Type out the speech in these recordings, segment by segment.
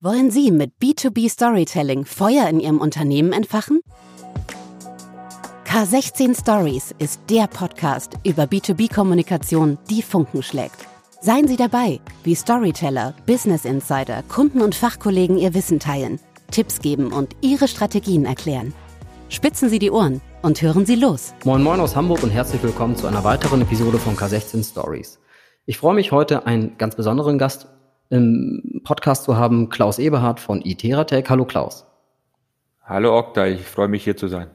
Wollen Sie mit B2B Storytelling Feuer in Ihrem Unternehmen entfachen? K16 Stories ist der Podcast über B2B-Kommunikation, die Funken schlägt. Seien Sie dabei, wie Storyteller, Business Insider, Kunden und Fachkollegen ihr Wissen teilen, Tipps geben und ihre Strategien erklären. Spitzen Sie die Ohren und hören Sie los. Moin Moin aus Hamburg und herzlich willkommen zu einer weiteren Episode von K16 Stories. Ich freue mich heute, einen ganz besonderen Gast im Podcast zu haben, Klaus Eberhardt von Iteratec. Hallo Klaus. Hallo Okta, ich freue mich hier zu sein.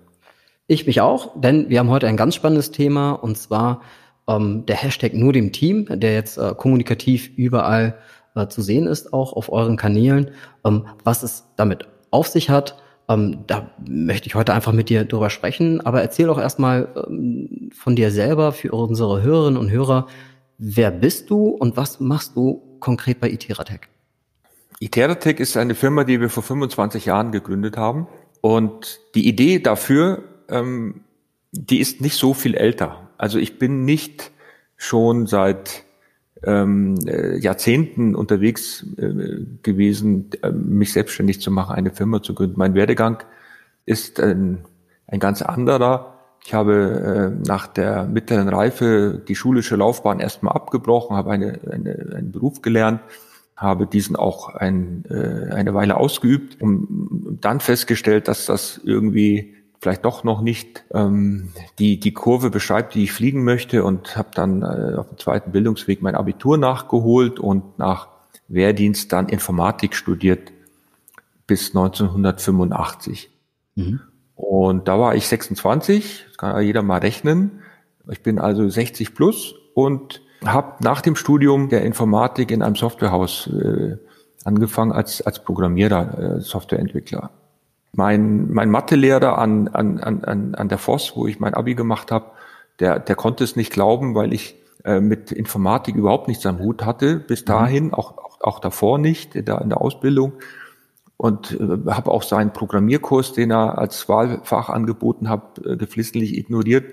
Ich mich auch, denn wir haben heute ein ganz spannendes Thema und zwar ähm, der Hashtag nur dem Team, der jetzt äh, kommunikativ überall äh, zu sehen ist, auch auf euren Kanälen. Ähm, was es damit auf sich hat, ähm, da möchte ich heute einfach mit dir drüber sprechen. Aber erzähl doch erstmal ähm, von dir selber für unsere Hörerinnen und Hörer. Wer bist du und was machst du konkret bei Iteratec? Iteratec ist eine Firma, die wir vor 25 Jahren gegründet haben. Und die Idee dafür, ähm, die ist nicht so viel älter. Also ich bin nicht schon seit ähm, äh, Jahrzehnten unterwegs äh, gewesen, äh, mich selbstständig zu machen, eine Firma zu gründen. Mein Werdegang ist ein, ein ganz anderer. Ich habe äh, nach der mittleren Reife die schulische Laufbahn erstmal abgebrochen, habe eine, eine, einen Beruf gelernt, habe diesen auch ein, äh, eine Weile ausgeübt und dann festgestellt, dass das irgendwie vielleicht doch noch nicht ähm, die, die Kurve beschreibt, die ich fliegen möchte und habe dann äh, auf dem zweiten Bildungsweg mein Abitur nachgeholt und nach Wehrdienst dann Informatik studiert bis 1985. Mhm. Und da war ich 26, das kann ja jeder mal rechnen. Ich bin also 60 plus und habe nach dem Studium der Informatik in einem Softwarehaus äh, angefangen als, als Programmierer, äh, Softwareentwickler. Mein, mein Mathelehrer an, an, an, an der FOS, wo ich mein Abi gemacht habe, der, der konnte es nicht glauben, weil ich äh, mit Informatik überhaupt nichts am Hut hatte, bis mhm. dahin, auch, auch, auch davor nicht, da in der Ausbildung und äh, habe auch seinen Programmierkurs, den er als Wahlfach angeboten hat, äh, geflissentlich ignoriert.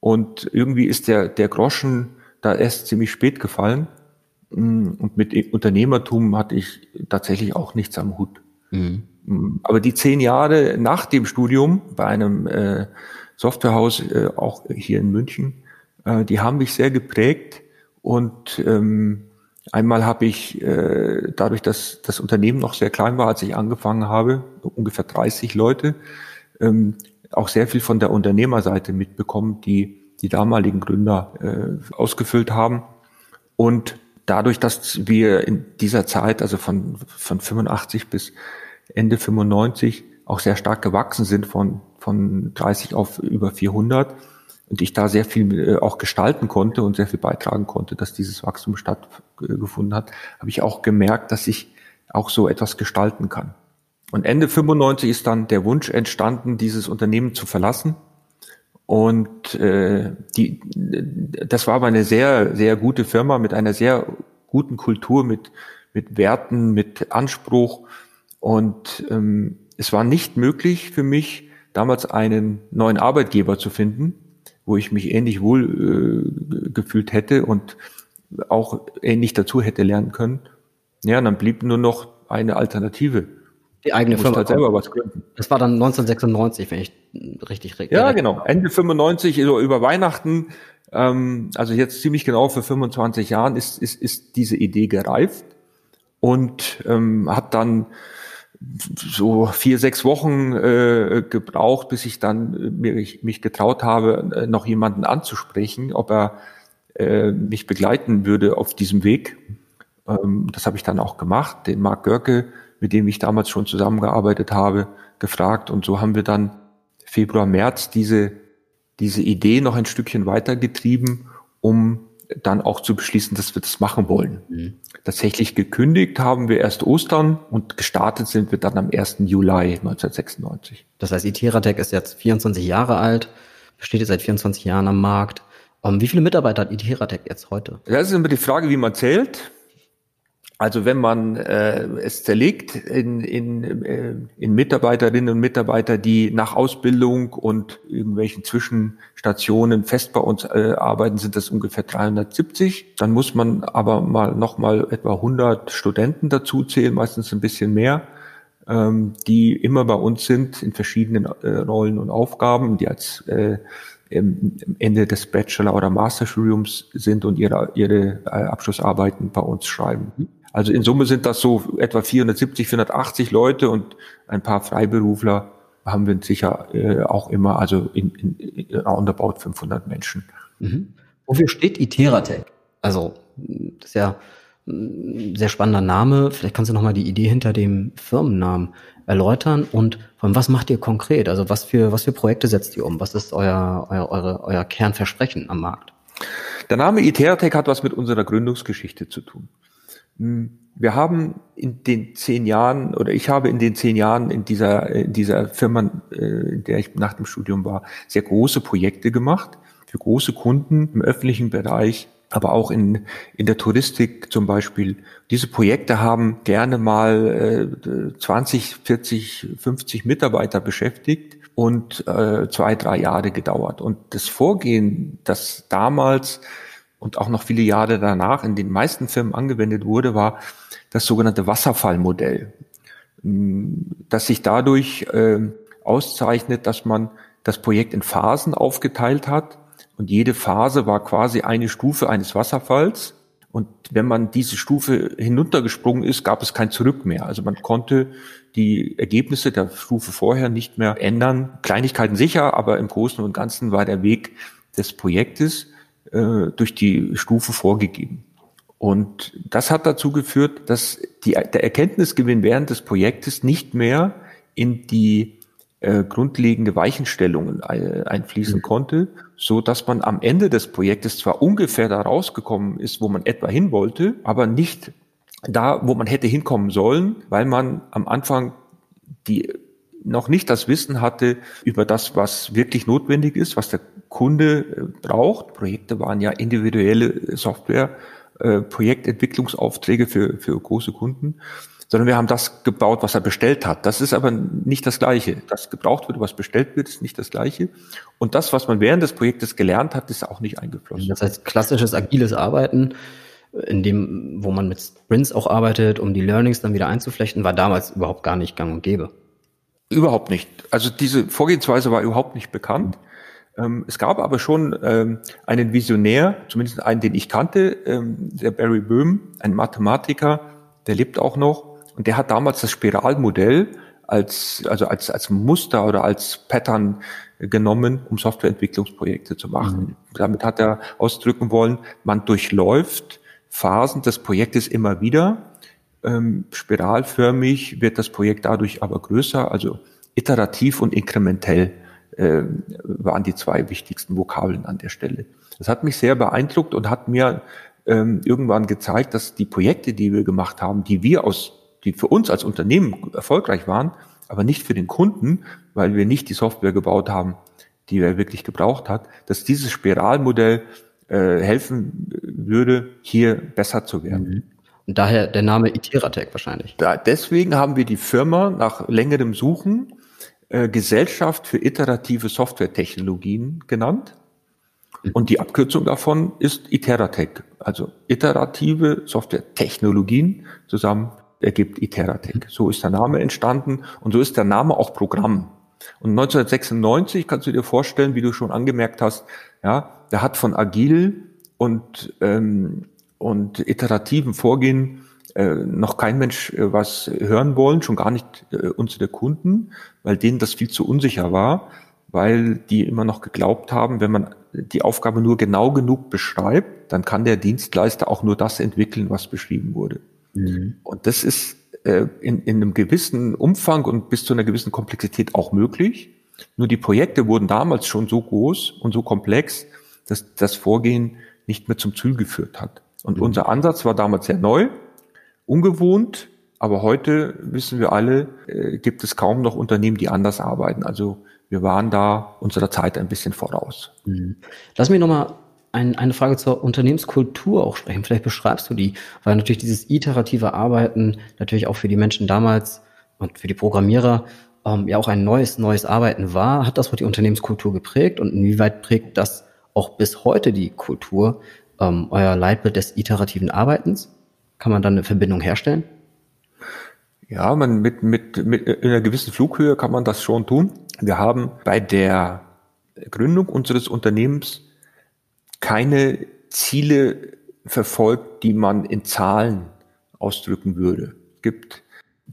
Und irgendwie ist der, der Groschen da erst ziemlich spät gefallen. Mm, und mit Unternehmertum hatte ich tatsächlich auch nichts am Hut. Mhm. Mm, aber die zehn Jahre nach dem Studium bei einem äh, Softwarehaus, äh, auch hier in München, äh, die haben mich sehr geprägt und ähm, Einmal habe ich äh, dadurch, dass das Unternehmen noch sehr klein war, als ich angefangen habe, ungefähr 30 Leute, ähm, auch sehr viel von der Unternehmerseite mitbekommen, die die damaligen Gründer äh, ausgefüllt haben. Und dadurch, dass wir in dieser Zeit, also von, von 85 bis Ende 95, auch sehr stark gewachsen sind von, von 30 auf über 400, und ich da sehr viel äh, auch gestalten konnte und sehr viel beitragen konnte, dass dieses Wachstum stattgefunden hat, habe ich auch gemerkt, dass ich auch so etwas gestalten kann. Und Ende 95 ist dann der Wunsch entstanden, dieses Unternehmen zu verlassen. Und äh, die, das war aber eine sehr, sehr gute Firma mit einer sehr guten Kultur, mit, mit Werten, mit Anspruch. Und ähm, es war nicht möglich für mich, damals einen neuen Arbeitgeber zu finden, wo ich mich ähnlich wohl äh, gefühlt hätte und auch ähnlich dazu hätte lernen können. Ja, und dann blieb nur noch eine Alternative. Die eigene Firma. Halt selber was gründen. Das war dann 1996, wenn ich richtig rede. Ja, genau. Ende 95, so über Weihnachten, ähm, also jetzt ziemlich genau für 25 Jahren ist, ist, ist diese Idee gereift und ähm, hat dann so vier, sechs Wochen äh, gebraucht, bis ich dann äh, mich, mich getraut habe, äh, noch jemanden anzusprechen, ob er äh, mich begleiten würde auf diesem Weg. Ähm, das habe ich dann auch gemacht, den Marc Görke, mit dem ich damals schon zusammengearbeitet habe, gefragt. Und so haben wir dann Februar, März diese, diese Idee noch ein Stückchen weitergetrieben, um dann auch zu beschließen, dass wir das machen wollen. Mhm. Tatsächlich gekündigt haben wir erst Ostern und gestartet sind wir dann am 1. Juli 1996. Das heißt, Iteratec ist jetzt 24 Jahre alt, besteht jetzt seit 24 Jahren am Markt. Um, wie viele Mitarbeiter hat Iteratec jetzt heute? Das ist immer die Frage, wie man zählt. Also wenn man äh, es zerlegt in, in, äh, in Mitarbeiterinnen und Mitarbeiter, die nach Ausbildung und irgendwelchen Zwischenstationen fest bei uns äh, arbeiten, sind das ungefähr 370. Dann muss man aber mal noch mal etwa 100 Studenten dazu zählen, meistens ein bisschen mehr, ähm, die immer bei uns sind in verschiedenen äh, Rollen und Aufgaben, die als äh, im Ende des Bachelor- oder Masterstudiums sind und ihre, ihre äh, Abschlussarbeiten bei uns schreiben. Also in Summe sind das so etwa 470, 480 Leute und ein paar Freiberufler haben wir sicher äh, auch immer, also in, in, in roundabout 500 Menschen. Mhm. Wofür steht Iteratec? Also, das ist ja ein sehr spannender Name. Vielleicht kannst du noch mal die Idee hinter dem Firmennamen erläutern und von was macht ihr konkret? Also was für, was für Projekte setzt ihr um? Was ist euer, euer, eure, euer Kernversprechen am Markt? Der Name Iteratec hat was mit unserer Gründungsgeschichte zu tun. Hm, wir haben in den zehn Jahren oder ich habe in den zehn Jahren in dieser, in dieser Firma, äh, in der ich nach dem Studium war, sehr große Projekte gemacht für große Kunden im öffentlichen Bereich, aber auch in, in der Touristik zum Beispiel. Diese Projekte haben gerne mal äh, 20, 40, 50 Mitarbeiter beschäftigt und äh, zwei, drei Jahre gedauert. Und das Vorgehen, das damals und auch noch viele Jahre danach in den meisten Firmen angewendet wurde, war das sogenannte Wasserfallmodell, das sich dadurch äh, auszeichnet, dass man das Projekt in Phasen aufgeteilt hat und jede Phase war quasi eine Stufe eines Wasserfalls. Und wenn man diese Stufe hinuntergesprungen ist, gab es kein Zurück mehr. Also man konnte die Ergebnisse der Stufe vorher nicht mehr ändern. Kleinigkeiten sicher, aber im Großen und Ganzen war der Weg des Projektes äh, durch die Stufe vorgegeben. Und das hat dazu geführt, dass die, der Erkenntnisgewinn während des Projektes nicht mehr in die äh, grundlegende Weichenstellungen äh, einfließen mhm. konnte, so dass man am Ende des Projektes zwar ungefähr da rausgekommen ist, wo man etwa hin wollte, aber nicht da, wo man hätte hinkommen sollen, weil man am Anfang die noch nicht das Wissen hatte über das, was wirklich notwendig ist, was der Kunde äh, braucht. Projekte waren ja individuelle Software, äh, Projektentwicklungsaufträge für, für große Kunden, sondern wir haben das gebaut, was er bestellt hat. Das ist aber nicht das Gleiche. Das gebraucht wird, was bestellt wird, ist nicht das Gleiche. Und das, was man während des Projektes gelernt hat, ist auch nicht eingeflossen. Das heißt, klassisches agiles Arbeiten, in dem, wo man mit Sprints auch arbeitet, um die Learnings dann wieder einzuflechten, war damals überhaupt gar nicht gang und gäbe. Überhaupt nicht. Also diese Vorgehensweise war überhaupt nicht bekannt. Ähm, es gab aber schon ähm, einen Visionär, zumindest einen, den ich kannte, ähm, der Barry Böhm, ein Mathematiker, der lebt auch noch. Und der hat damals das Spiralmodell als, also als, als Muster oder als Pattern genommen, um Softwareentwicklungsprojekte zu machen. Mhm. Damit hat er ausdrücken wollen, man durchläuft Phasen des Projektes immer wieder ähm, spiralförmig wird das Projekt dadurch aber größer, also iterativ und inkrementell äh, waren die zwei wichtigsten Vokabeln an der Stelle. Das hat mich sehr beeindruckt und hat mir ähm, irgendwann gezeigt, dass die Projekte, die wir gemacht haben, die wir aus, die für uns als Unternehmen erfolgreich waren, aber nicht für den Kunden, weil wir nicht die Software gebaut haben, die er wirklich gebraucht hat, dass dieses Spiralmodell äh, helfen würde, hier besser zu werden. Mhm. Und daher der Name Iteratec wahrscheinlich. Da, deswegen haben wir die Firma nach längerem Suchen äh, Gesellschaft für iterative Softwaretechnologien genannt. Mhm. Und die Abkürzung davon ist Iteratec. Also iterative Softwaretechnologien zusammen ergibt Iteratec. Mhm. So ist der Name entstanden und so ist der Name auch Programm. Und 1996 kannst du dir vorstellen, wie du schon angemerkt hast, ja, der hat von agil und ähm, und iterativen Vorgehen äh, noch kein Mensch äh, was hören wollen, schon gar nicht äh, unsere Kunden, weil denen das viel zu unsicher war, weil die immer noch geglaubt haben, wenn man die Aufgabe nur genau genug beschreibt, dann kann der Dienstleister auch nur das entwickeln, was beschrieben wurde. Mhm. Und das ist äh, in, in einem gewissen Umfang und bis zu einer gewissen Komplexität auch möglich. Nur die Projekte wurden damals schon so groß und so komplex, dass das Vorgehen nicht mehr zum Ziel geführt hat. Und mhm. unser Ansatz war damals sehr neu, ungewohnt, aber heute wissen wir alle, äh, gibt es kaum noch Unternehmen, die anders arbeiten. Also wir waren da unserer Zeit ein bisschen voraus. Mhm. Lass mich nochmal ein, eine Frage zur Unternehmenskultur auch sprechen. Vielleicht beschreibst du die, weil natürlich dieses iterative Arbeiten natürlich auch für die Menschen damals und für die Programmierer ähm, ja auch ein neues, neues Arbeiten war. Hat das auch die Unternehmenskultur geprägt und inwieweit prägt das auch bis heute die Kultur, ähm, euer Leitbild des iterativen Arbeitens? Kann man dann eine Verbindung herstellen? Ja, man mit, mit, mit in einer gewissen Flughöhe kann man das schon tun. Wir haben bei der Gründung unseres Unternehmens keine Ziele verfolgt, die man in Zahlen ausdrücken würde. Es gibt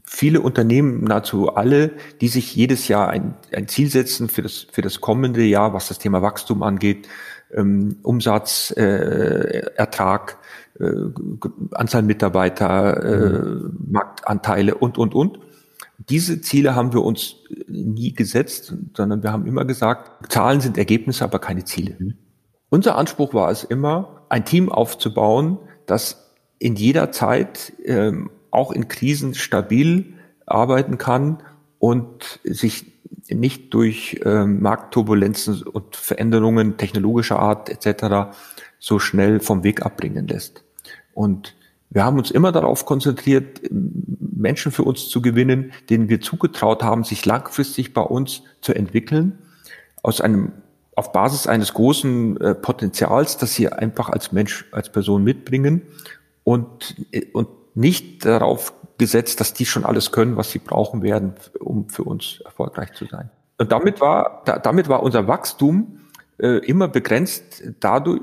viele Unternehmen, nahezu alle, die sich jedes Jahr ein, ein Ziel setzen für das, für das kommende Jahr, was das Thema Wachstum angeht, ähm, Umsatz, äh, Ertrag, äh, Anzahl Mitarbeiter, äh, mhm. Marktanteile und, und, und. Diese Ziele haben wir uns nie gesetzt, sondern wir haben immer gesagt, Zahlen sind Ergebnisse, aber keine Ziele. Mhm. Unser Anspruch war es immer, ein Team aufzubauen, das in jeder Zeit, ähm, auch in Krisen stabil arbeiten kann und sich nicht durch ähm, Marktturbulenzen und Veränderungen technologischer Art etc. so schnell vom Weg abbringen lässt. Und wir haben uns immer darauf konzentriert, Menschen für uns zu gewinnen, denen wir zugetraut haben, sich langfristig bei uns zu entwickeln, aus einem, auf Basis eines großen äh, Potenzials, das sie einfach als Mensch, als Person mitbringen und, äh, und nicht darauf gesetzt, dass die schon alles können, was sie brauchen werden, um für uns erfolgreich zu sein. Und damit war, da, damit war unser Wachstum äh, immer begrenzt dadurch,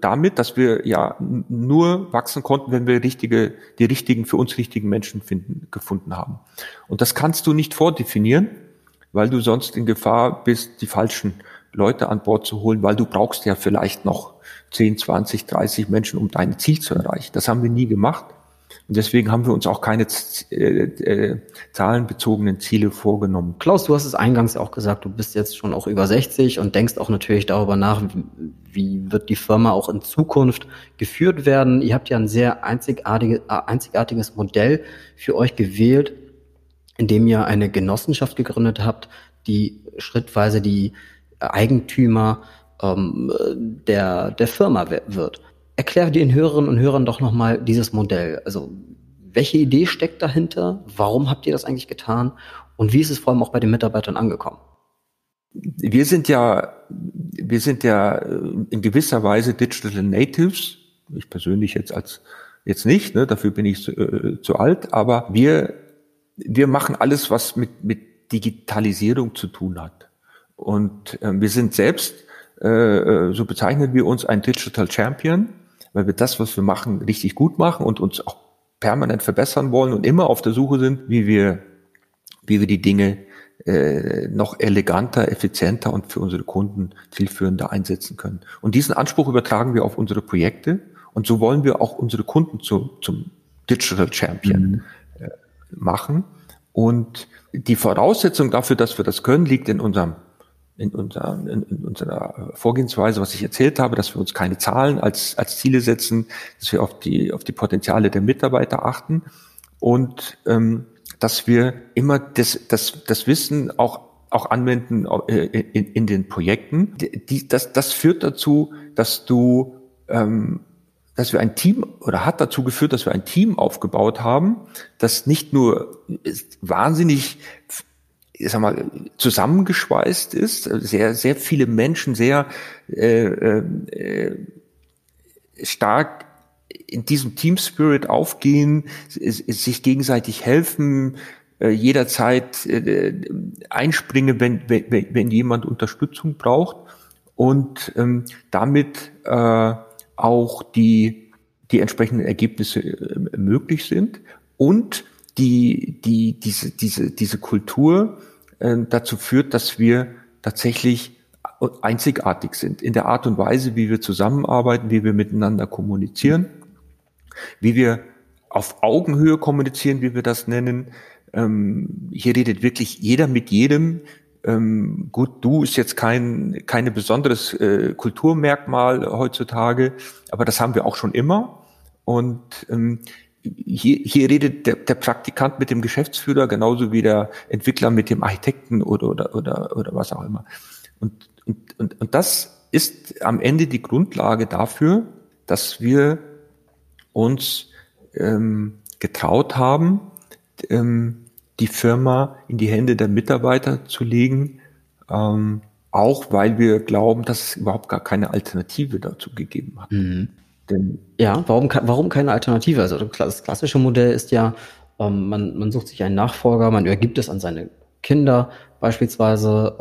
damit, dass wir ja nur wachsen konnten, wenn wir richtige, die richtigen, für uns richtigen Menschen finden, gefunden haben. Und das kannst du nicht vordefinieren, weil du sonst in Gefahr bist, die falschen Leute an Bord zu holen, weil du brauchst ja vielleicht noch 10, 20, 30 Menschen, um dein Ziel zu erreichen. Das haben wir nie gemacht. Und deswegen haben wir uns auch keine äh, äh, zahlenbezogenen Ziele vorgenommen. Klaus, du hast es eingangs auch gesagt, du bist jetzt schon auch über 60 und denkst auch natürlich darüber nach, wie, wird die Firma auch in Zukunft geführt werden. Ihr habt ja ein sehr einzigartige, äh, einzigartiges Modell für euch gewählt, indem ihr eine Genossenschaft gegründet habt, die schrittweise die Eigentümer ähm, der, der Firma wird. Erklär den Hörerinnen und Hörern doch nochmal dieses Modell. Also, welche Idee steckt dahinter? Warum habt ihr das eigentlich getan? Und wie ist es vor allem auch bei den Mitarbeitern angekommen? Wir sind ja, wir sind ja äh, in gewisser Weise Digital Natives. Ich persönlich jetzt als, jetzt nicht, ne, dafür bin ich zu, äh, zu alt, aber wir, wir machen alles, was mit, mit Digitalisierung zu tun hat. Und äh, wir sind selbst, äh, äh so bezeichnen wir uns, ein Digital Champion weil wir das, was wir machen, richtig gut machen und uns auch permanent verbessern wollen und immer auf der Suche sind, wie wir, wie wir die Dinge äh, noch eleganter, effizienter und für unsere Kunden zielführender einsetzen können. Und diesen Anspruch übertragen wir auf unsere Projekte und so wollen wir auch unsere Kunden zu, zum Digital Champion mhm. äh, machen. Und die Voraussetzung dafür, dass wir das können, liegt in unserem in, unser, in, in unserer Vorgehensweise, was ich erzählt habe, dass wir uns keine Zahlen als, als Ziele setzen, dass wir auf die, auf die Potenziale der Mitarbeiter achten und ähm, dass wir immer das, das, das Wissen auch, auch anwenden äh, in, in den Projekten. Die, das, das führt dazu, dass du ähm, dass wir ein Team oder hat dazu geführt, dass wir ein Team aufgebaut haben, das nicht nur wahnsinnig ich sag mal, zusammengeschweißt ist, sehr, sehr viele Menschen sehr äh, äh, stark in diesem Team Spirit aufgehen, sich gegenseitig helfen, äh, jederzeit äh, einspringen, wenn, wenn, wenn jemand Unterstützung braucht und ähm, damit äh, auch die, die entsprechenden Ergebnisse äh, möglich sind und die, die, diese, diese, diese Kultur äh, dazu führt, dass wir tatsächlich einzigartig sind in der Art und Weise, wie wir zusammenarbeiten, wie wir miteinander kommunizieren, wie wir auf Augenhöhe kommunizieren, wie wir das nennen. Ähm, hier redet wirklich jeder mit jedem. Ähm, gut, du ist jetzt kein keine besonderes äh, Kulturmerkmal heutzutage, aber das haben wir auch schon immer. Und ähm, hier, hier redet der, der Praktikant mit dem Geschäftsführer genauso wie der Entwickler mit dem Architekten oder, oder, oder, oder was auch immer. Und, und, und, und das ist am Ende die Grundlage dafür, dass wir uns ähm, getraut haben, ähm, die Firma in die Hände der Mitarbeiter zu legen, ähm, auch weil wir glauben, dass es überhaupt gar keine Alternative dazu gegeben hat. Mhm. Denn ja, warum, warum keine Alternative? Also das klassische Modell ist ja, ähm, man, man sucht sich einen Nachfolger, man übergibt es an seine Kinder beispielsweise.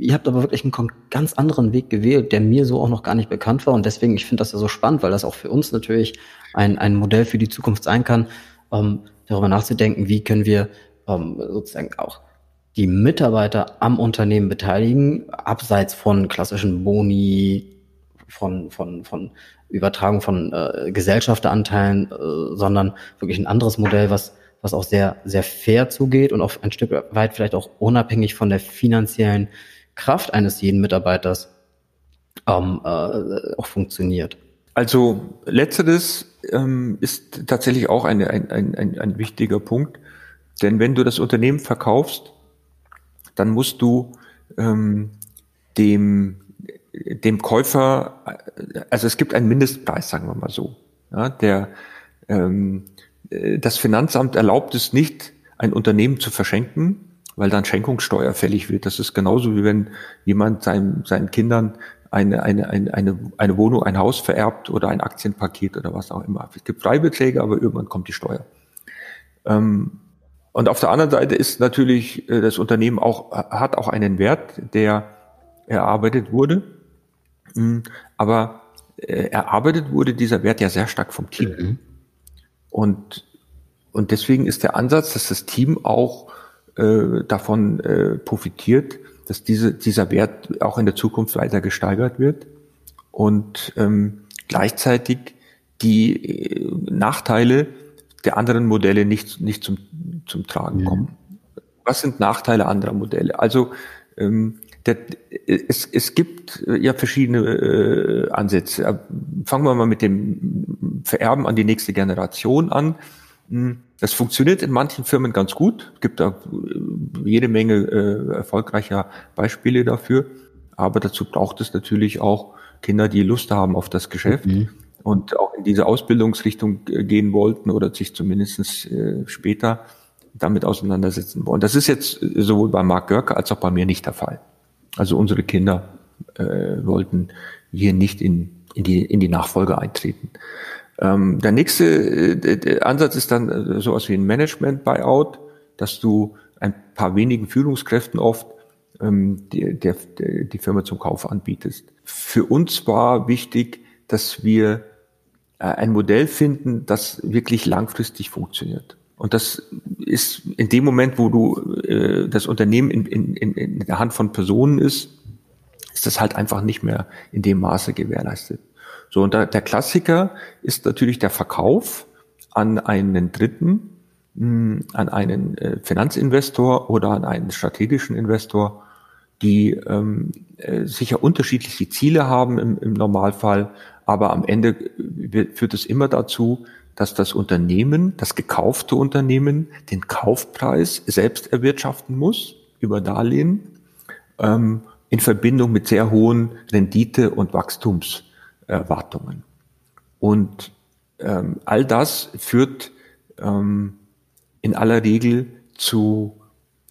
Ihr habt aber wirklich einen ganz anderen Weg gewählt, der mir so auch noch gar nicht bekannt war. Und deswegen, ich finde das ja so spannend, weil das auch für uns natürlich ein, ein Modell für die Zukunft sein kann, ähm, darüber nachzudenken, wie können wir ähm, sozusagen auch die Mitarbeiter am Unternehmen beteiligen, abseits von klassischen Boni, von, von, von Übertragung von äh, Gesellschafteranteilen, äh, sondern wirklich ein anderes Modell, was was auch sehr, sehr fair zugeht und auch ein Stück weit vielleicht auch unabhängig von der finanziellen Kraft eines jeden Mitarbeiters ähm, äh, auch funktioniert. Also letzteres ähm, ist tatsächlich auch eine, ein, ein, ein, ein wichtiger Punkt, denn wenn du das Unternehmen verkaufst, dann musst du ähm, dem, dem Käufer, also es gibt einen Mindestpreis, sagen wir mal so, ja, der ähm, äh, das Finanzamt erlaubt es nicht, ein Unternehmen zu verschenken, weil dann Schenkungssteuer fällig wird. Das ist genauso wie wenn jemand seinen, seinen Kindern eine, eine, eine, eine, eine Wohnung, ein Haus vererbt oder ein Aktienpaket oder was auch immer. Es gibt Freibeträge, aber irgendwann kommt die Steuer. Ähm, und auf der anderen Seite ist natürlich äh, das Unternehmen auch, hat auch einen Wert, der erarbeitet wurde. Mm, aber äh, erarbeitet wurde dieser Wert ja sehr stark vom Team. Mhm. Und, und deswegen ist der Ansatz, dass das Team auch äh, davon äh, profitiert, dass diese, dieser Wert auch in der Zukunft weiter gesteigert wird und ähm, gleichzeitig die äh, Nachteile der anderen Modelle nicht, nicht zum, zum Tragen kommen. Was sind Nachteile anderer Modelle? Also ähm, der, es, es gibt äh, ja verschiedene äh, Ansätze. Äh, fangen wir mal mit dem Vererben an die nächste Generation an. Hm, das funktioniert in manchen Firmen ganz gut. Es gibt da äh, jede Menge äh, erfolgreicher Beispiele dafür. Aber dazu braucht es natürlich auch Kinder, die Lust haben auf das Geschäft mhm. und auch in diese Ausbildungsrichtung gehen wollten oder sich zumindest äh, später damit auseinandersetzen wollen. Das ist jetzt sowohl bei Mark Görke als auch bei mir nicht der Fall. Also unsere Kinder äh, wollten hier nicht in, in, die, in die Nachfolge eintreten. Ähm, der nächste äh, der Ansatz ist dann äh, sowas wie ein Management-Buyout, dass du ein paar wenigen Führungskräften oft ähm, die, der, die Firma zum Kauf anbietest. Für uns war wichtig, dass wir äh, ein Modell finden, das wirklich langfristig funktioniert. Und das ist in dem Moment, wo du äh, das Unternehmen in, in, in, in der Hand von Personen ist, ist das halt einfach nicht mehr in dem Maße gewährleistet. So, und da, der Klassiker ist natürlich der Verkauf an einen Dritten, mh, hm, an einen äh, Finanzinvestor oder an einen strategischen Investor, die ähm, äh, sicher unterschiedliche Ziele haben im, im Normalfall, aber am Ende äh, führt es immer dazu, dass das Unternehmen, das gekaufte Unternehmen, den Kaufpreis selbst erwirtschaften muss über Darlehen ähm, in Verbindung mit sehr hohen Rendite- und Wachstumserwartungen. Und ähm, all das führt ähm, in aller Regel zu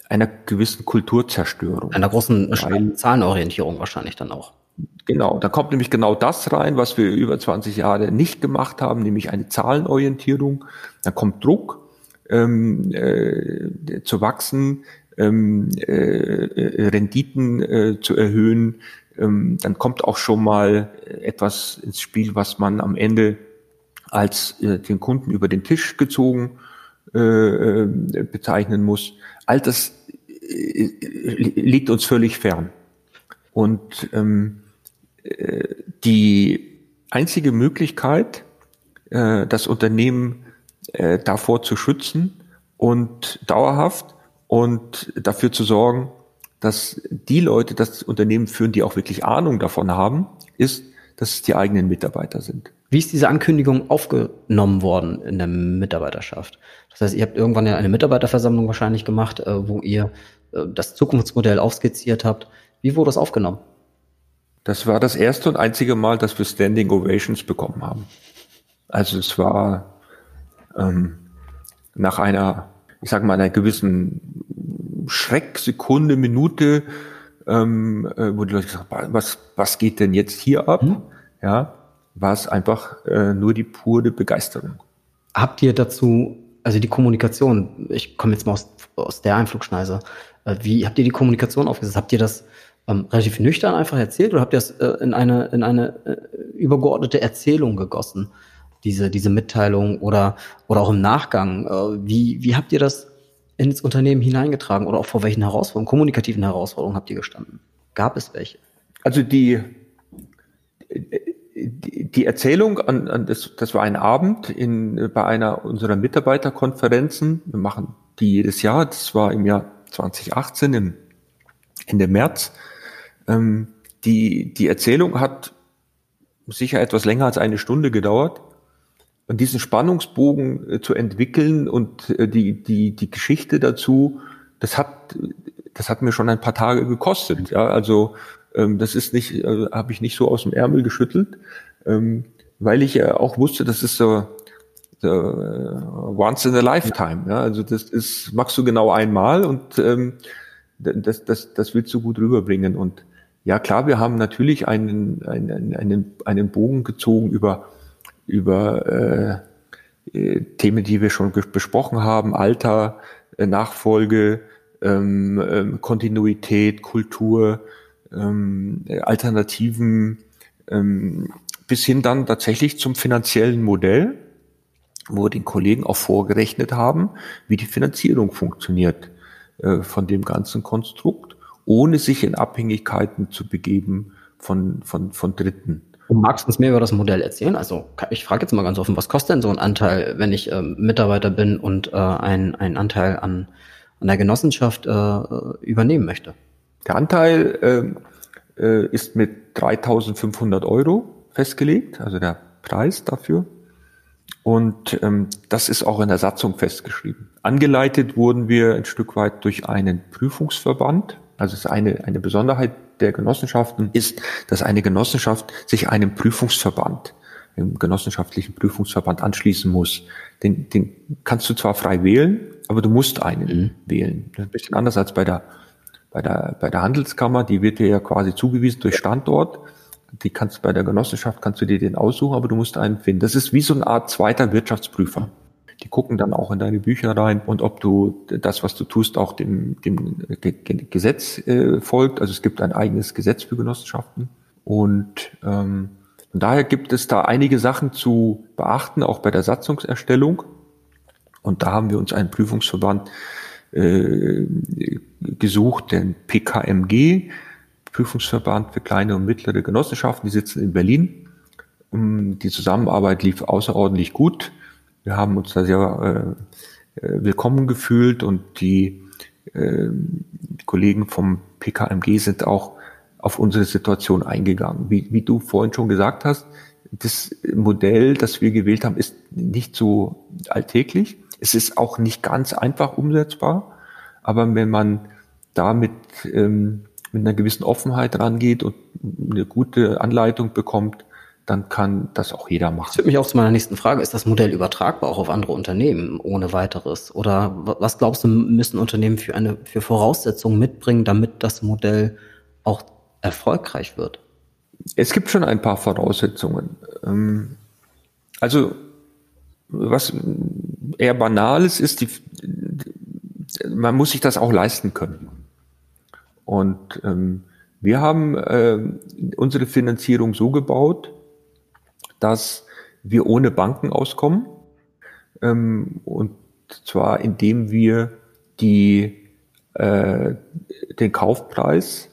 einer gewissen Kulturzerstörung. Einer großen Zahlenorientierung wahrscheinlich dann auch. Genau, da kommt nämlich genau das rein, was wir über 20 Jahre nicht gemacht haben, nämlich eine Zahlenorientierung. Da kommt Druck ähm, äh, zu wachsen, ähm, äh, Renditen äh, zu erhöhen. Ähm, dann kommt auch schon mal etwas ins Spiel, was man am Ende als äh, den Kunden über den Tisch gezogen äh, äh bezeichnen muss. All das liegt uns völlig fern. Und ähm, die einzige Möglichkeit, äh, das Unternehmen äh, davor zu schützen und dauerhaft und dafür zu sorgen, dass die Leute das Unternehmen führen, die auch wirklich Ahnung davon haben, ist, dass es die eigenen Mitarbeiter sind. Wie ist diese Ankündigung aufgenommen worden in der Mitarbeiterschaft? Das heißt, ihr habt irgendwann ja eine Mitarbeiterversammlung wahrscheinlich gemacht, äh, wo ihr das Zukunftsmodell aufskizziert habt. Wie wurde das aufgenommen? Das war das erste und einzige Mal, dass wir Standing Ovations bekommen haben. Also es war ähm, nach einer, ich sage mal, einer gewissen Schrecksekunde, Minute, ähm, äh, wo die Leute gesagt haben, was, was geht denn jetzt hier ab? Mhm. Ja, war es einfach äh, nur die pure Begeisterung. Habt ihr dazu, also die Kommunikation, ich komme jetzt mal aus, aus der Einflugschneise, äh, wie habt ihr die Kommunikation aufgesetzt? Habt ihr das ähm, relativ nüchtern einfach erzählt oder habt ihr das äh, in eine, in eine äh, übergeordnete Erzählung gegossen? Diese, diese Mitteilung oder, oder auch im Nachgang. Äh, wie, wie habt ihr das ins Unternehmen hineingetragen oder auch vor welchen Herausforderungen, kommunikativen Herausforderungen habt ihr gestanden? Gab es welche? Also die, die Erzählung an, an das, das war ein Abend in, bei einer unserer Mitarbeiterkonferenzen. Wir machen die jedes Jahr. Das war im Jahr 2018 im Ende März. Ähm, die, die Erzählung hat sicher etwas länger als eine Stunde gedauert. Und diesen Spannungsbogen äh, zu entwickeln und äh, die, die, die Geschichte dazu, das hat, das hat mir schon ein paar Tage gekostet. Ja, also ähm, das ist nicht, äh, habe ich nicht so aus dem Ärmel geschüttelt, ähm, weil ich ja auch wusste, das ist so, so uh, once in a lifetime. Ja, also das ist machst du genau einmal und ähm, das, das, das willst du gut rüberbringen. Und ja, klar, wir haben natürlich einen, einen, einen, einen Bogen gezogen über über äh, äh, Themen, die wir schon besprochen haben, Alter, äh, Nachfolge, ähm, ähm, Kontinuität, Kultur, ähm, Alternativen, ähm, bis hin dann tatsächlich zum finanziellen Modell, wo wir den Kollegen auch vorgerechnet haben, wie die Finanzierung funktioniert äh, von dem ganzen Konstrukt, ohne sich in Abhängigkeiten zu begeben von, von, von Dritten. Und magst du uns mehr über das Modell erzählen? Also ich frage jetzt mal ganz offen, was kostet denn so ein Anteil, wenn ich ähm, Mitarbeiter bin und äh, einen, einen Anteil an, an der Genossenschaft äh, übernehmen möchte? Der Anteil ähm, äh, ist mit 3.500 Euro festgelegt, also der Preis dafür. Und ähm, das ist auch in der Satzung festgeschrieben. Angeleitet wurden wir ein Stück weit durch einen Prüfungsverband. Also es ist eine, eine Besonderheit der Genossenschaften ist, dass eine Genossenschaft sich einem Prüfungsverband, einem genossenschaftlichen Prüfungsverband anschließen muss. Den, den kannst du zwar frei wählen, aber du musst einen mhm. wählen. Das ist ein bisschen anders als bei der, bei der, bei der Handelskammer. Die wird dir ja quasi zugewiesen durch Standort. Die kannst bei der Genossenschaft kannst du dir den aussuchen, aber du musst einen finden. Das ist wie so eine Art zweiter Wirtschaftsprüfer. Die gucken dann auch in deine Bücher rein und ob du das, was du tust, auch dem, dem, Gesetz äh, folgt. Also es gibt ein eigenes Gesetz für Genossenschaften. Und ähm, von daher gibt es da einige Sachen zu beachten, auch bei der Satzungserstellung. Und da haben wir uns einen Prüfungsverband äh, gesucht, den PKMG, Prüfungsverband für kleine und mittlere Genossenschaften. Die sitzen in Berlin. Die Zusammenarbeit lief außerordentlich gut. Wir haben uns da sehr äh, äh, willkommen gefühlt und die äh, Kollegen vom PKMG sind auch auf unsere Situation eingegangen. Wie, wie du vorhin schon gesagt hast, das Modell, das wir gewählt haben, ist nicht so alltäglich. Es ist auch nicht ganz einfach umsetzbar, aber wenn man damit ähm, mit einer gewissen Offenheit rangeht und eine gute Anleitung bekommt, dann kann das auch jeder machen. Das führt mich auch zu meiner nächsten Frage. Ist das Modell übertragbar auch auf andere Unternehmen ohne weiteres? Oder was glaubst du, müssen Unternehmen für eine, für Voraussetzungen mitbringen, damit das Modell auch erfolgreich wird? Es gibt schon ein paar Voraussetzungen. Ähm, also, was eher banales ist, die, man muss sich das auch leisten können. Und ähm, wir haben äh, unsere Finanzierung so gebaut, dass wir ohne Banken auskommen. Ähm, und zwar indem wir die, äh, den Kaufpreis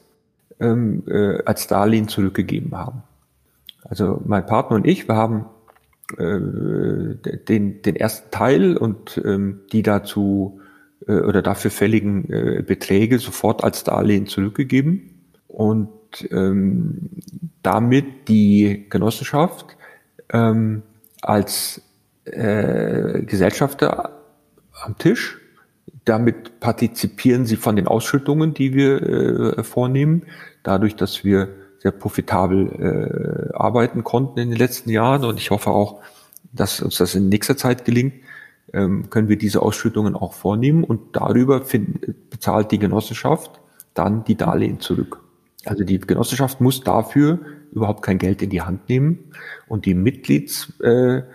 ähm, äh, als Darlehen zurückgegeben haben. Also mein Partner und ich, wir haben äh, den, den ersten Teil und ähm, die dazu äh, oder dafür fälligen äh, Beträge sofort als Darlehen zurückgegeben und ähm, damit die Genossenschaft ähm, als äh, Gesellschafter am Tisch. Damit partizipieren sie von den Ausschüttungen, die wir äh, vornehmen, dadurch, dass wir sehr profitabel äh, arbeiten konnten in den letzten Jahren. Und ich hoffe auch, dass uns das in nächster Zeit gelingt, ähm, können wir diese Ausschüttungen auch vornehmen und darüber find, bezahlt die Genossenschaft dann die Darlehen zurück. Also die Genossenschaft muss dafür überhaupt kein Geld in die Hand nehmen und die Mitgliedsanteile,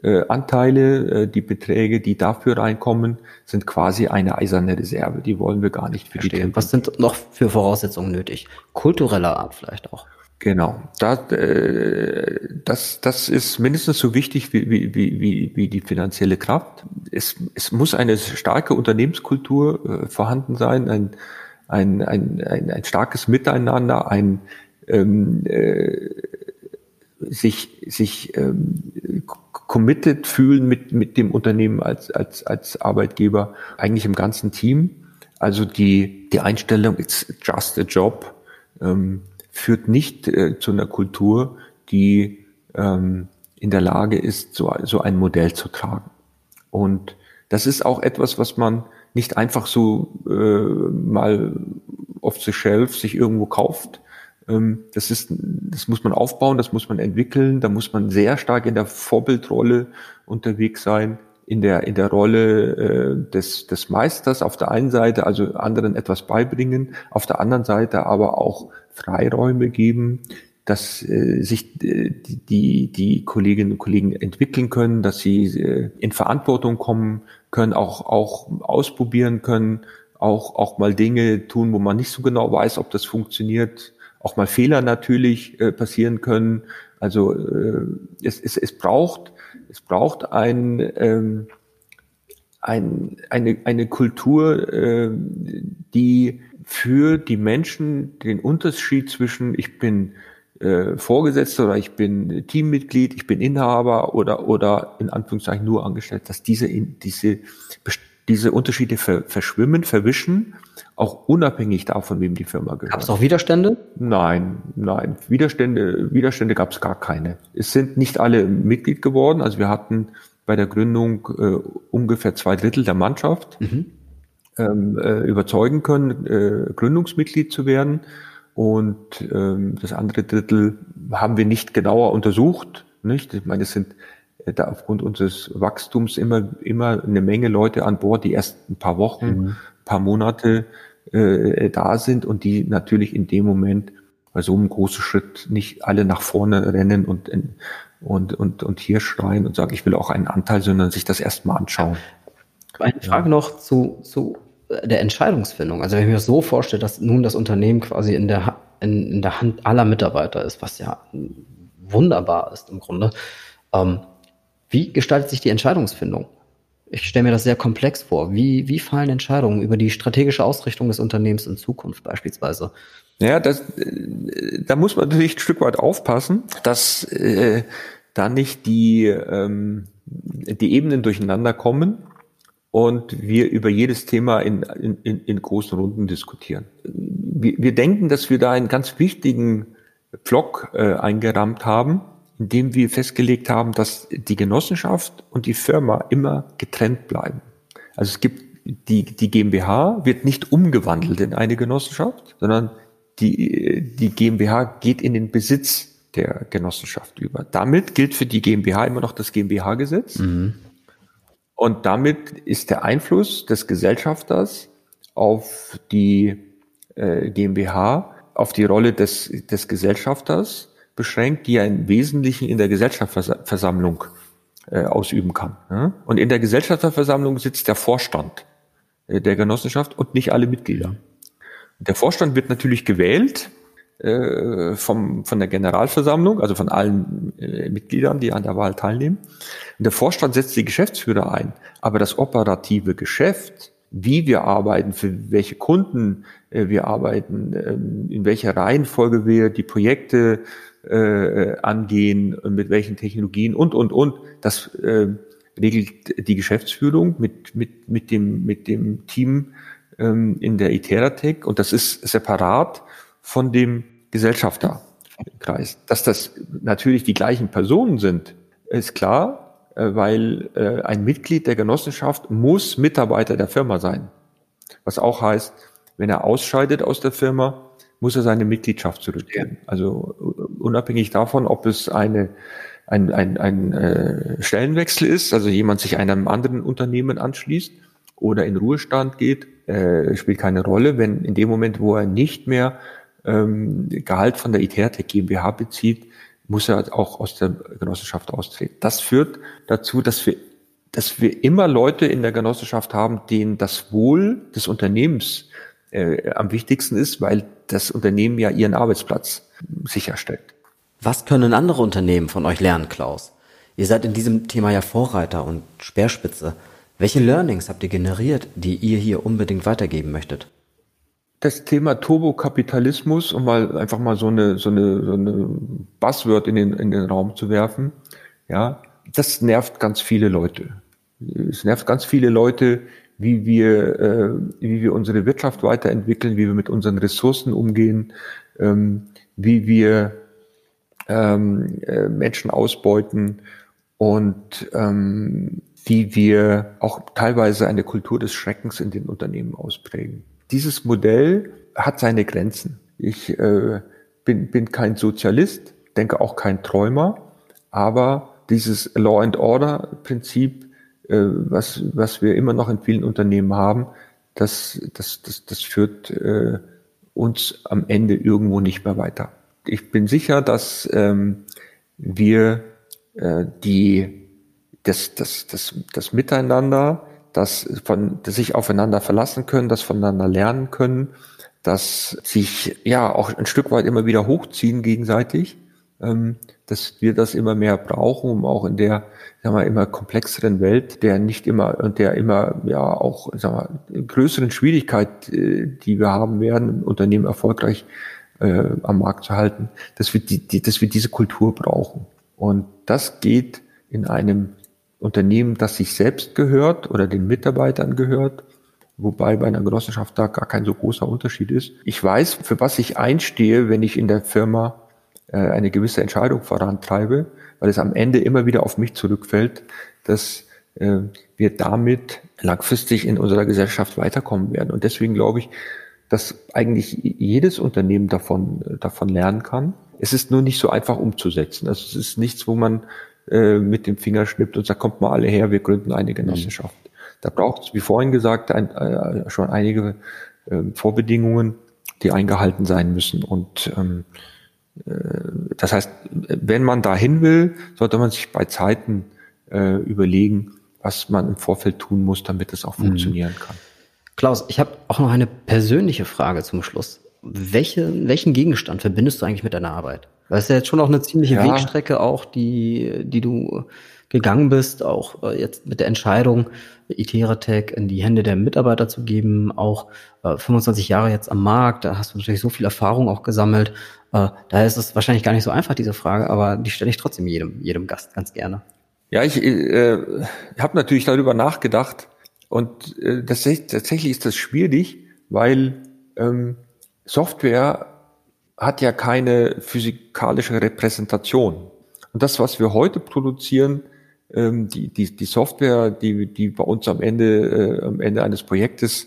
äh, äh, die Beträge, die dafür reinkommen, sind quasi eine eiserne Reserve. Die wollen wir gar nicht für Verstehen. Was sind noch für Voraussetzungen nötig? Kultureller Art vielleicht auch. Genau, da, äh, das, das ist mindestens so wichtig wie, wie, wie, wie die finanzielle Kraft. Es, es muss eine starke Unternehmenskultur äh, vorhanden sein, ein, ein, ein, ein, ein starkes Miteinander, ein ähm, äh, sich, sich ähm, committed fühlen mit, mit dem Unternehmen als, als, als Arbeitgeber, eigentlich im ganzen Team. Also die, die Einstellung, it's just a job. Ähm, führt nicht äh, zu einer Kultur, die ähm, in der Lage ist, so, so ein Modell zu tragen. Und das ist auch etwas, was man nicht einfach so äh, mal off the shelf sich irgendwo kauft. Ähm, das ist, das muss man aufbauen, das muss man entwickeln, da muss man sehr stark in der Vorbildrolle unterwegs sein, in der in der Rolle äh, des des Meisters auf der einen Seite, also anderen etwas beibringen, auf der anderen Seite aber auch Freiräume geben, dass äh, sich äh, die, die Kolleginnen und Kollegen entwickeln können, dass sie äh, in Verantwortung kommen können, auch, auch ausprobieren können, auch, auch mal Dinge tun, wo man nicht so genau weiß, ob das funktioniert, auch mal Fehler natürlich äh, passieren können. Also äh, es, es, es braucht es braucht ein, ähm, ein, eine, eine Kultur, äh, die für die Menschen den Unterschied zwischen ich bin äh, Vorgesetzter oder ich bin Teammitglied, ich bin Inhaber oder oder in Anführungszeichen nur angestellt, dass diese diese diese Unterschiede ver, verschwimmen, verwischen, auch unabhängig davon, wem die Firma gehört. Gab es auch Widerstände? Nein, nein, Widerstände Widerstände gab es gar keine. Es sind nicht alle Mitglied geworden, also wir hatten bei der Gründung äh, ungefähr zwei Drittel der Mannschaft. Mhm ähm, äh, überzeugen können, äh, Gründungsmitglied zu werden. Und ähm, das andere Drittel haben wir nicht genauer untersucht. Nicht? Ich meine, es sind äh, da aufgrund unseres Wachstums immer, immer eine Menge Leute an Bord, die erst ein paar Wochen, mhm. paar Monate äh, da sind und die natürlich in dem Moment bei so einem großen Schritt nicht alle nach vorne rennen und, und, und, und hier schreien und sagen, ich will auch einen Anteil, sondern sich das erstmal anschauen. Eine Frage ja. noch zu, zu der Entscheidungsfindung. Also wenn ich mir so vorstelle, dass nun das Unternehmen quasi in der, in, in der Hand aller Mitarbeiter ist, was ja wunderbar ist im Grunde. Ähm, wie gestaltet sich die Entscheidungsfindung? Ich stelle mir das sehr komplex vor. Wie, wie fallen Entscheidungen über die strategische Ausrichtung des Unternehmens in Zukunft beispielsweise? Ja, das, äh, da muss man natürlich ein Stück weit aufpassen, dass äh, da nicht die, ähm, die Ebenen durcheinander kommen und wir über jedes Thema in, in, in großen Runden diskutieren. Wir, wir denken, dass wir da einen ganz wichtigen Block äh, eingerammt haben, indem wir festgelegt haben, dass die Genossenschaft und die Firma immer getrennt bleiben. Also es gibt die, die GmbH wird nicht umgewandelt in eine Genossenschaft, sondern die, die GmbH geht in den Besitz der Genossenschaft über. Damit gilt für die GmbH immer noch das GmbH-Gesetz. Mhm. Und damit ist der Einfluss des Gesellschafters auf die äh, GmbH, auf die Rolle des, des Gesellschafters beschränkt, die er im Wesentlichen in der Gesellschaftsversammlung äh, ausüben kann. Ja? Und in der Gesellschafterversammlung sitzt der Vorstand äh, der Genossenschaft und nicht alle Mitglieder. Der Vorstand wird natürlich gewählt äh, vom, von der Generalversammlung, also von allen äh, Mitgliedern, die an der Wahl teilnehmen. Und der Vorstand setzt die Geschäftsführer ein. Aber das operative Geschäft, wie wir arbeiten, für welche Kunden äh, wir arbeiten, äh, in welcher Reihenfolge wir die Projekte äh, angehen, mit welchen Technologien und, und, und, das äh, regelt die Geschäftsführung mit, mit, mit, dem, mit dem Team ähm, in der Iteratec und das ist separat von dem Gesellschafterkreis. Dass das natürlich die gleichen Personen sind, ist klar, äh, weil äh, ein Mitglied der Genossenschaft muss Mitarbeiter der Firma sein. Was auch heißt, wenn er ausscheidet aus der Firma, muss er seine Mitgliedschaft zurückgeben. Also unabhängig davon, ob es eine ein, ein, ein äh, Stellenwechsel ist, also jemand sich einem anderen Unternehmen anschließt oder in Ruhestand geht, äh, spielt keine Rolle, wenn in dem Moment, wo er nicht mehr ähm, Gehalt von der Itertec GmbH bezieht, muss er auch aus der Genossenschaft austreten. Das führt dazu, dass wir, dass wir immer Leute in der Genossenschaft haben, denen das Wohl des Unternehmens äh, am wichtigsten ist, weil das Unternehmen ja ihren Arbeitsplatz sicherstellt. Was können andere Unternehmen von euch lernen, Klaus? Ihr seid in diesem Thema ja Vorreiter und Speerspitze. Welche Learnings habt ihr generiert, die ihr hier unbedingt weitergeben möchtet? Das Thema Turbokapitalismus, um mal einfach mal so eine, so eine, so eine Buzzword in den, in den Raum zu werfen, ja, das nervt ganz viele Leute. Es nervt ganz viele Leute, wie wir, äh, wie wir unsere Wirtschaft weiterentwickeln, wie wir mit unseren Ressourcen umgehen, ähm, wie wir ähm, äh, Menschen ausbeuten und ähm, wie wir auch teilweise eine Kultur des Schreckens in den Unternehmen ausprägen. Dieses Modell hat seine Grenzen. Ich äh, bin, bin kein Sozialist, denke auch kein Träumer, aber dieses Law and Order Prinzip, äh, was, was wir immer noch in vielen Unternehmen haben, das, das, das, das führt äh, uns am Ende irgendwo nicht mehr weiter ich bin sicher, dass ähm, wir äh, die das, das, das, das Miteinander, das von das sich aufeinander verlassen können, das voneinander lernen können, dass sich ja auch ein Stück weit immer wieder hochziehen gegenseitig, ähm, dass wir das immer mehr brauchen, um auch in der sagen wir, immer komplexeren Welt, der nicht immer und der immer ja auch sagen wir, größeren Schwierigkeit, äh, die wir haben werden, Unternehmen erfolgreich äh, am Markt zu halten, dass wir, die, die, dass wir diese Kultur brauchen. Und das geht in einem Unternehmen, das sich selbst gehört oder den Mitarbeitern gehört, wobei bei einer Genossenschaft da gar kein so großer Unterschied ist. Ich weiß, für was ich einstehe, wenn ich in der Firma äh, eine gewisse Entscheidung vorantreibe, weil es am Ende immer wieder auf mich zurückfällt, dass äh, wir damit langfristig in unserer Gesellschaft weiterkommen werden. Und deswegen glaube ich, dass eigentlich jedes Unternehmen davon, davon lernen kann. Es ist nur nicht so einfach umzusetzen. Also es ist nichts, wo man äh, mit dem Finger schnippt und sagt, kommt mal alle her, wir gründen eine Genossenschaft. Mhm. Da braucht es, wie vorhin gesagt, ein, äh, schon einige äh, Vorbedingungen, die eingehalten sein müssen. Und ähm, äh, das heißt, wenn man dahin will, sollte man sich bei Zeiten äh, überlegen, was man im Vorfeld tun muss, damit es auch mhm. funktionieren kann. Klaus, ich habe auch noch eine persönliche Frage zum Schluss. Welche, welchen Gegenstand verbindest du eigentlich mit deiner Arbeit? Es ist ja jetzt schon auch eine ziemliche ja. Wegstrecke auch, die, die du gegangen bist, auch äh, jetzt mit der Entscheidung, Iteratec in die Hände der Mitarbeiter zu geben, auch äh, 25 Jahre jetzt am Markt, da hast du natürlich so viel Erfahrung auch gesammelt. Äh, daher ist es wahrscheinlich gar nicht so einfach, diese Frage, aber die stelle ich trotzdem jedem, jedem Gast ganz gerne. Ja, ich äh, habe natürlich darüber nachgedacht, und äh, das, tatsächlich ist das schwierig, weil ähm, Software hat ja keine physikalische Repräsentation. Und das, was wir heute produzieren, ähm, die, die, die Software, die, die bei uns am Ende, äh, am Ende eines Projektes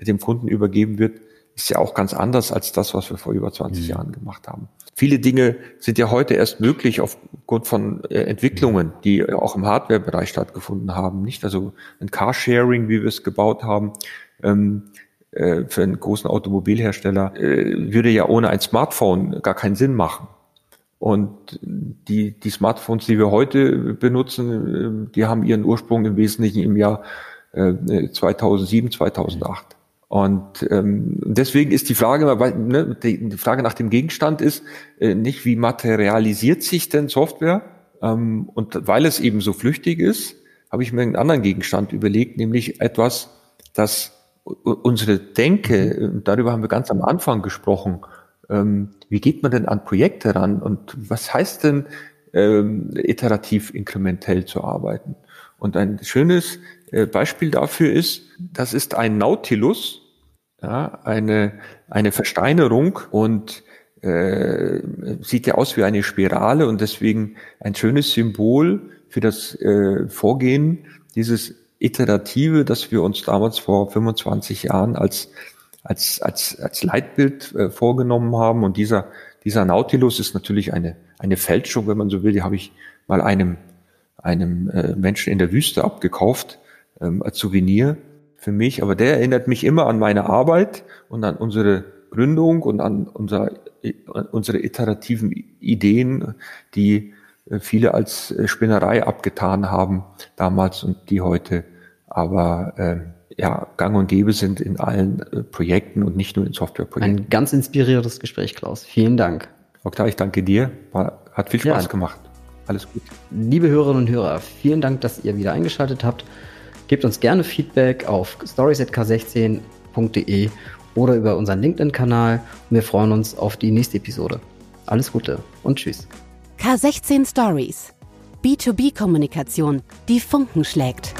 dem Kunden übergeben wird, ist ja auch ganz anders als das, was wir vor über 20 mhm. Jahren gemacht haben. Viele Dinge sind ja heute erst möglich aufgrund von äh, Entwicklungen, die auch im Hardware-Bereich stattgefunden haben. Nicht also ein Carsharing, wie wir es gebaut haben, ähm, äh, für einen großen Automobilhersteller äh, würde ja ohne ein Smartphone gar keinen Sinn machen. Und die, die Smartphones, die wir heute benutzen, äh, die haben ihren Ursprung im Wesentlichen im Jahr 2007, äh, 2008. Und ähm, deswegen ist die Frage, ne, die Frage nach dem Gegenstand ist äh, nicht, wie materialisiert sich denn Software? Ähm, und weil es eben so flüchtig ist, habe ich mir einen anderen Gegenstand überlegt, nämlich etwas, das unsere Denke, mhm. äh, darüber haben wir ganz am Anfang gesprochen, ähm, wie geht man denn an Projekte ran und was heißt denn ähm, iterativ inkrementell zu arbeiten? Und ein schönes äh, Beispiel dafür ist, das ist ein Nautilus, ja, eine, eine Versteinerung und äh, sieht ja aus wie eine Spirale und deswegen ein schönes Symbol für das äh, Vorgehen, dieses Iterative, das wir uns damals vor 25 Jahren als, als, als, als Leitbild äh, vorgenommen haben. Und dieser, dieser Nautilus ist natürlich eine, eine Fälschung, wenn man so will. Die habe ich mal einem, einem äh, Menschen in der Wüste abgekauft ähm, als Souvenir für mich. Aber der erinnert mich immer an meine Arbeit und an unsere Gründung und an unser, unsere iterativen Ideen, die äh, viele als äh, Spinnerei abgetan haben damals und die heute aber äh, ja, gang und gäbe sind in allen äh, Projekten und nicht nur in Softwareprojekten. Ein ganz inspirierendes Gespräch, Klaus. Vielen Dank. Oktar, ich danke dir. War, hat viel Spaß ja. gemacht. Alles gut. Liebe Hörerinnen und Hörer, vielen Dank, dass ihr wieder eingeschaltet habt. Gebt uns gerne Feedback auf stories.k16.de oder über unseren LinkedIn-Kanal. Wir freuen uns auf die nächste Episode. Alles Gute und tschüss. K16 Stories. B2B-Kommunikation, die Funken schlägt.